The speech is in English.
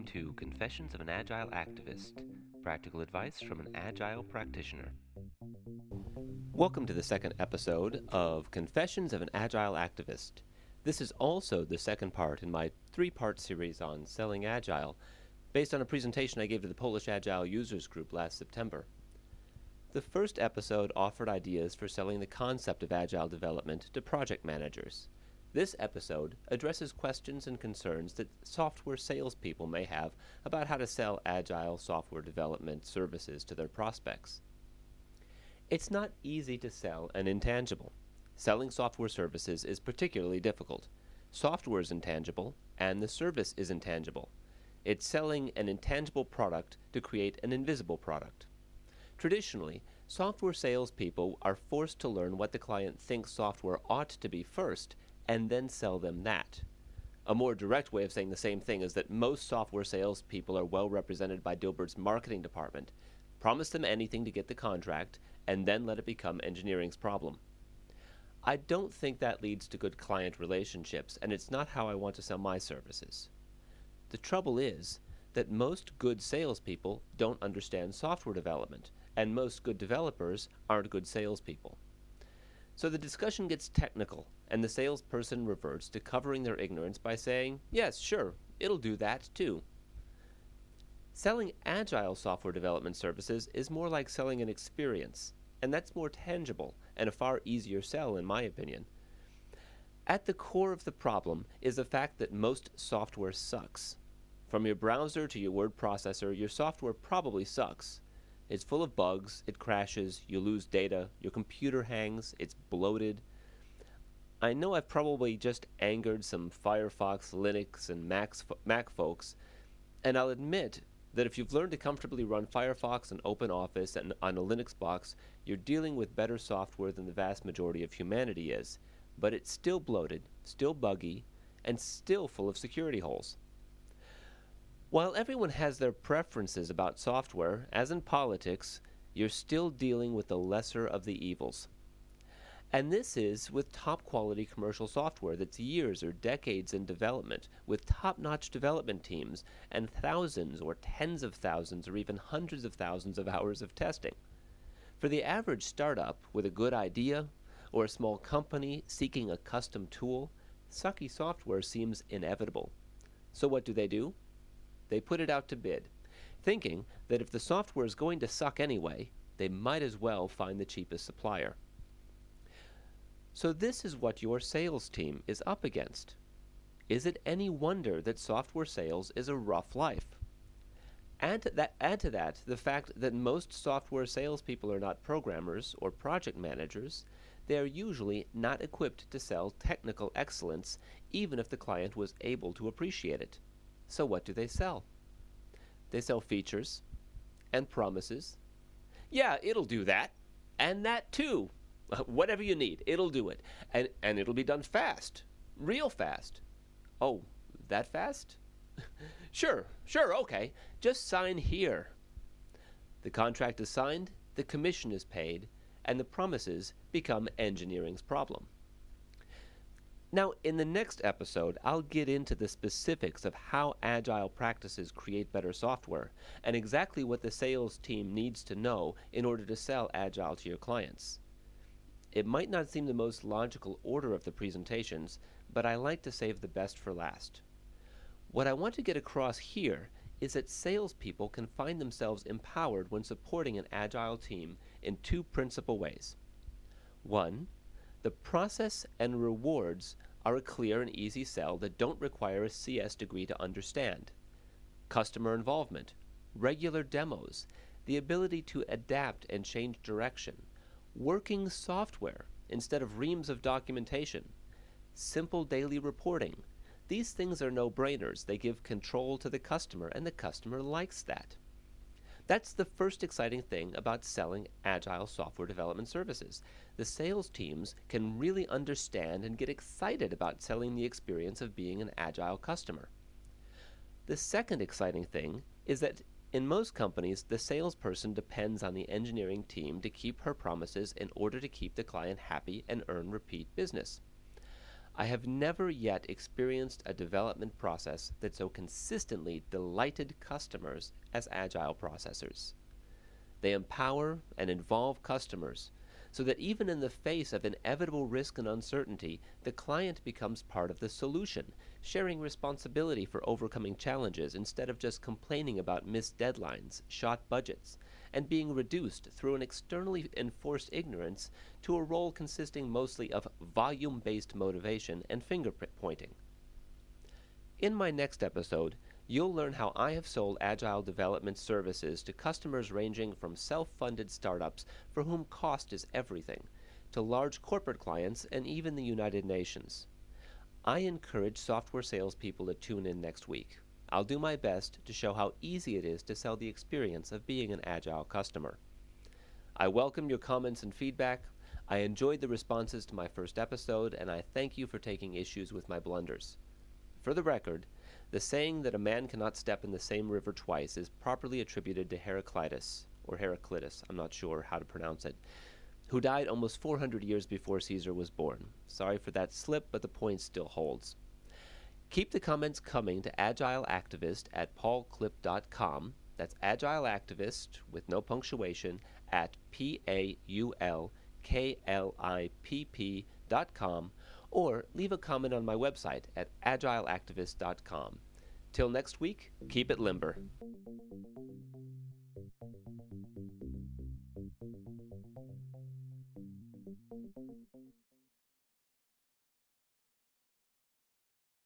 welcome to Confessions of an Agile Activist practical advice from an Agile practitioner. Welcome to the second episode of Confessions of an Agile Activist. This is also the second part in my three part series on selling Agile, based on a presentation I gave to the Polish Agile Users Group last September. The first episode offered ideas for selling the concept of Agile development to project managers. This episode addresses questions and concerns that software salespeople may have about how to sell agile software development services to their prospects. It's not easy to sell an intangible. Selling software services is particularly difficult. Software is intangible, and the service is intangible. It's selling an intangible product to create an invisible product. Traditionally, software salespeople are forced to learn what the client thinks software ought to be first and then sell them that. A more direct way of saying the same thing is that most software salespeople are well represented by Dilbert's marketing department. Promise them anything to get the contract, and then let it become engineering's problem. I don't think that leads to good client relationships, and it's not how I want to sell my services. The trouble is that most good salespeople don't understand software development, and most good developers aren't good salespeople. So the discussion gets technical, and the salesperson reverts to covering their ignorance by saying, Yes, sure, it'll do that too. Selling agile software development services is more like selling an experience, and that's more tangible and a far easier sell, in my opinion. At the core of the problem is the fact that most software sucks. From your browser to your word processor, your software probably sucks. It's full of bugs, it crashes, you lose data, your computer hangs, it's bloated. I know I've probably just angered some Firefox, Linux, and Mac folks, and I'll admit that if you've learned to comfortably run Firefox and OpenOffice and on a Linux box, you're dealing with better software than the vast majority of humanity is. But it's still bloated, still buggy, and still full of security holes. While everyone has their preferences about software, as in politics, you're still dealing with the lesser of the evils. And this is with top quality commercial software that's years or decades in development, with top notch development teams, and thousands or tens of thousands or even hundreds of thousands of hours of testing. For the average startup with a good idea, or a small company seeking a custom tool, sucky software seems inevitable. So what do they do? They put it out to bid, thinking that if the software is going to suck anyway, they might as well find the cheapest supplier. So, this is what your sales team is up against. Is it any wonder that software sales is a rough life? Add to, that, add to that the fact that most software salespeople are not programmers or project managers. They are usually not equipped to sell technical excellence, even if the client was able to appreciate it. So what do they sell? They sell features and promises. Yeah, it'll do that. And that too. Whatever you need, it'll do it. And and it'll be done fast. Real fast. Oh, that fast? sure, sure, okay. Just sign here. The contract is signed, the commission is paid, and the promises become engineering's problem. Now, in the next episode, I'll get into the specifics of how agile practices create better software and exactly what the sales team needs to know in order to sell agile to your clients. It might not seem the most logical order of the presentations, but I like to save the best for last. What I want to get across here is that salespeople can find themselves empowered when supporting an agile team in two principal ways. One, the process and rewards are a clear and easy sell that don't require a CS degree to understand. Customer involvement, regular demos, the ability to adapt and change direction, working software instead of reams of documentation, simple daily reporting. These things are no brainers. They give control to the customer, and the customer likes that. That's the first exciting thing about selling agile software development services. The sales teams can really understand and get excited about selling the experience of being an agile customer. The second exciting thing is that in most companies, the salesperson depends on the engineering team to keep her promises in order to keep the client happy and earn repeat business. I have never yet experienced a development process that so consistently delighted customers as agile processors. They empower and involve customers so that even in the face of inevitable risk and uncertainty, the client becomes part of the solution, sharing responsibility for overcoming challenges instead of just complaining about missed deadlines, shot budgets, and being reduced through an externally enforced ignorance to a role consisting mostly of volume based motivation and finger pointing. In my next episode, you'll learn how I have sold agile development services to customers ranging from self funded startups for whom cost is everything, to large corporate clients and even the United Nations. I encourage software salespeople to tune in next week. I'll do my best to show how easy it is to sell the experience of being an agile customer. I welcome your comments and feedback. I enjoyed the responses to my first episode, and I thank you for taking issues with my blunders. For the record, the saying that a man cannot step in the same river twice is properly attributed to Heraclitus, or Heraclitus, I'm not sure how to pronounce it, who died almost 400 years before Caesar was born. Sorry for that slip, but the point still holds. Keep the comments coming to agileactivist at paulklipp.com. That's agileactivist with no punctuation at p a u l k l i p p dot com, or leave a comment on my website at agileactivist.com. Till next week, keep it limber.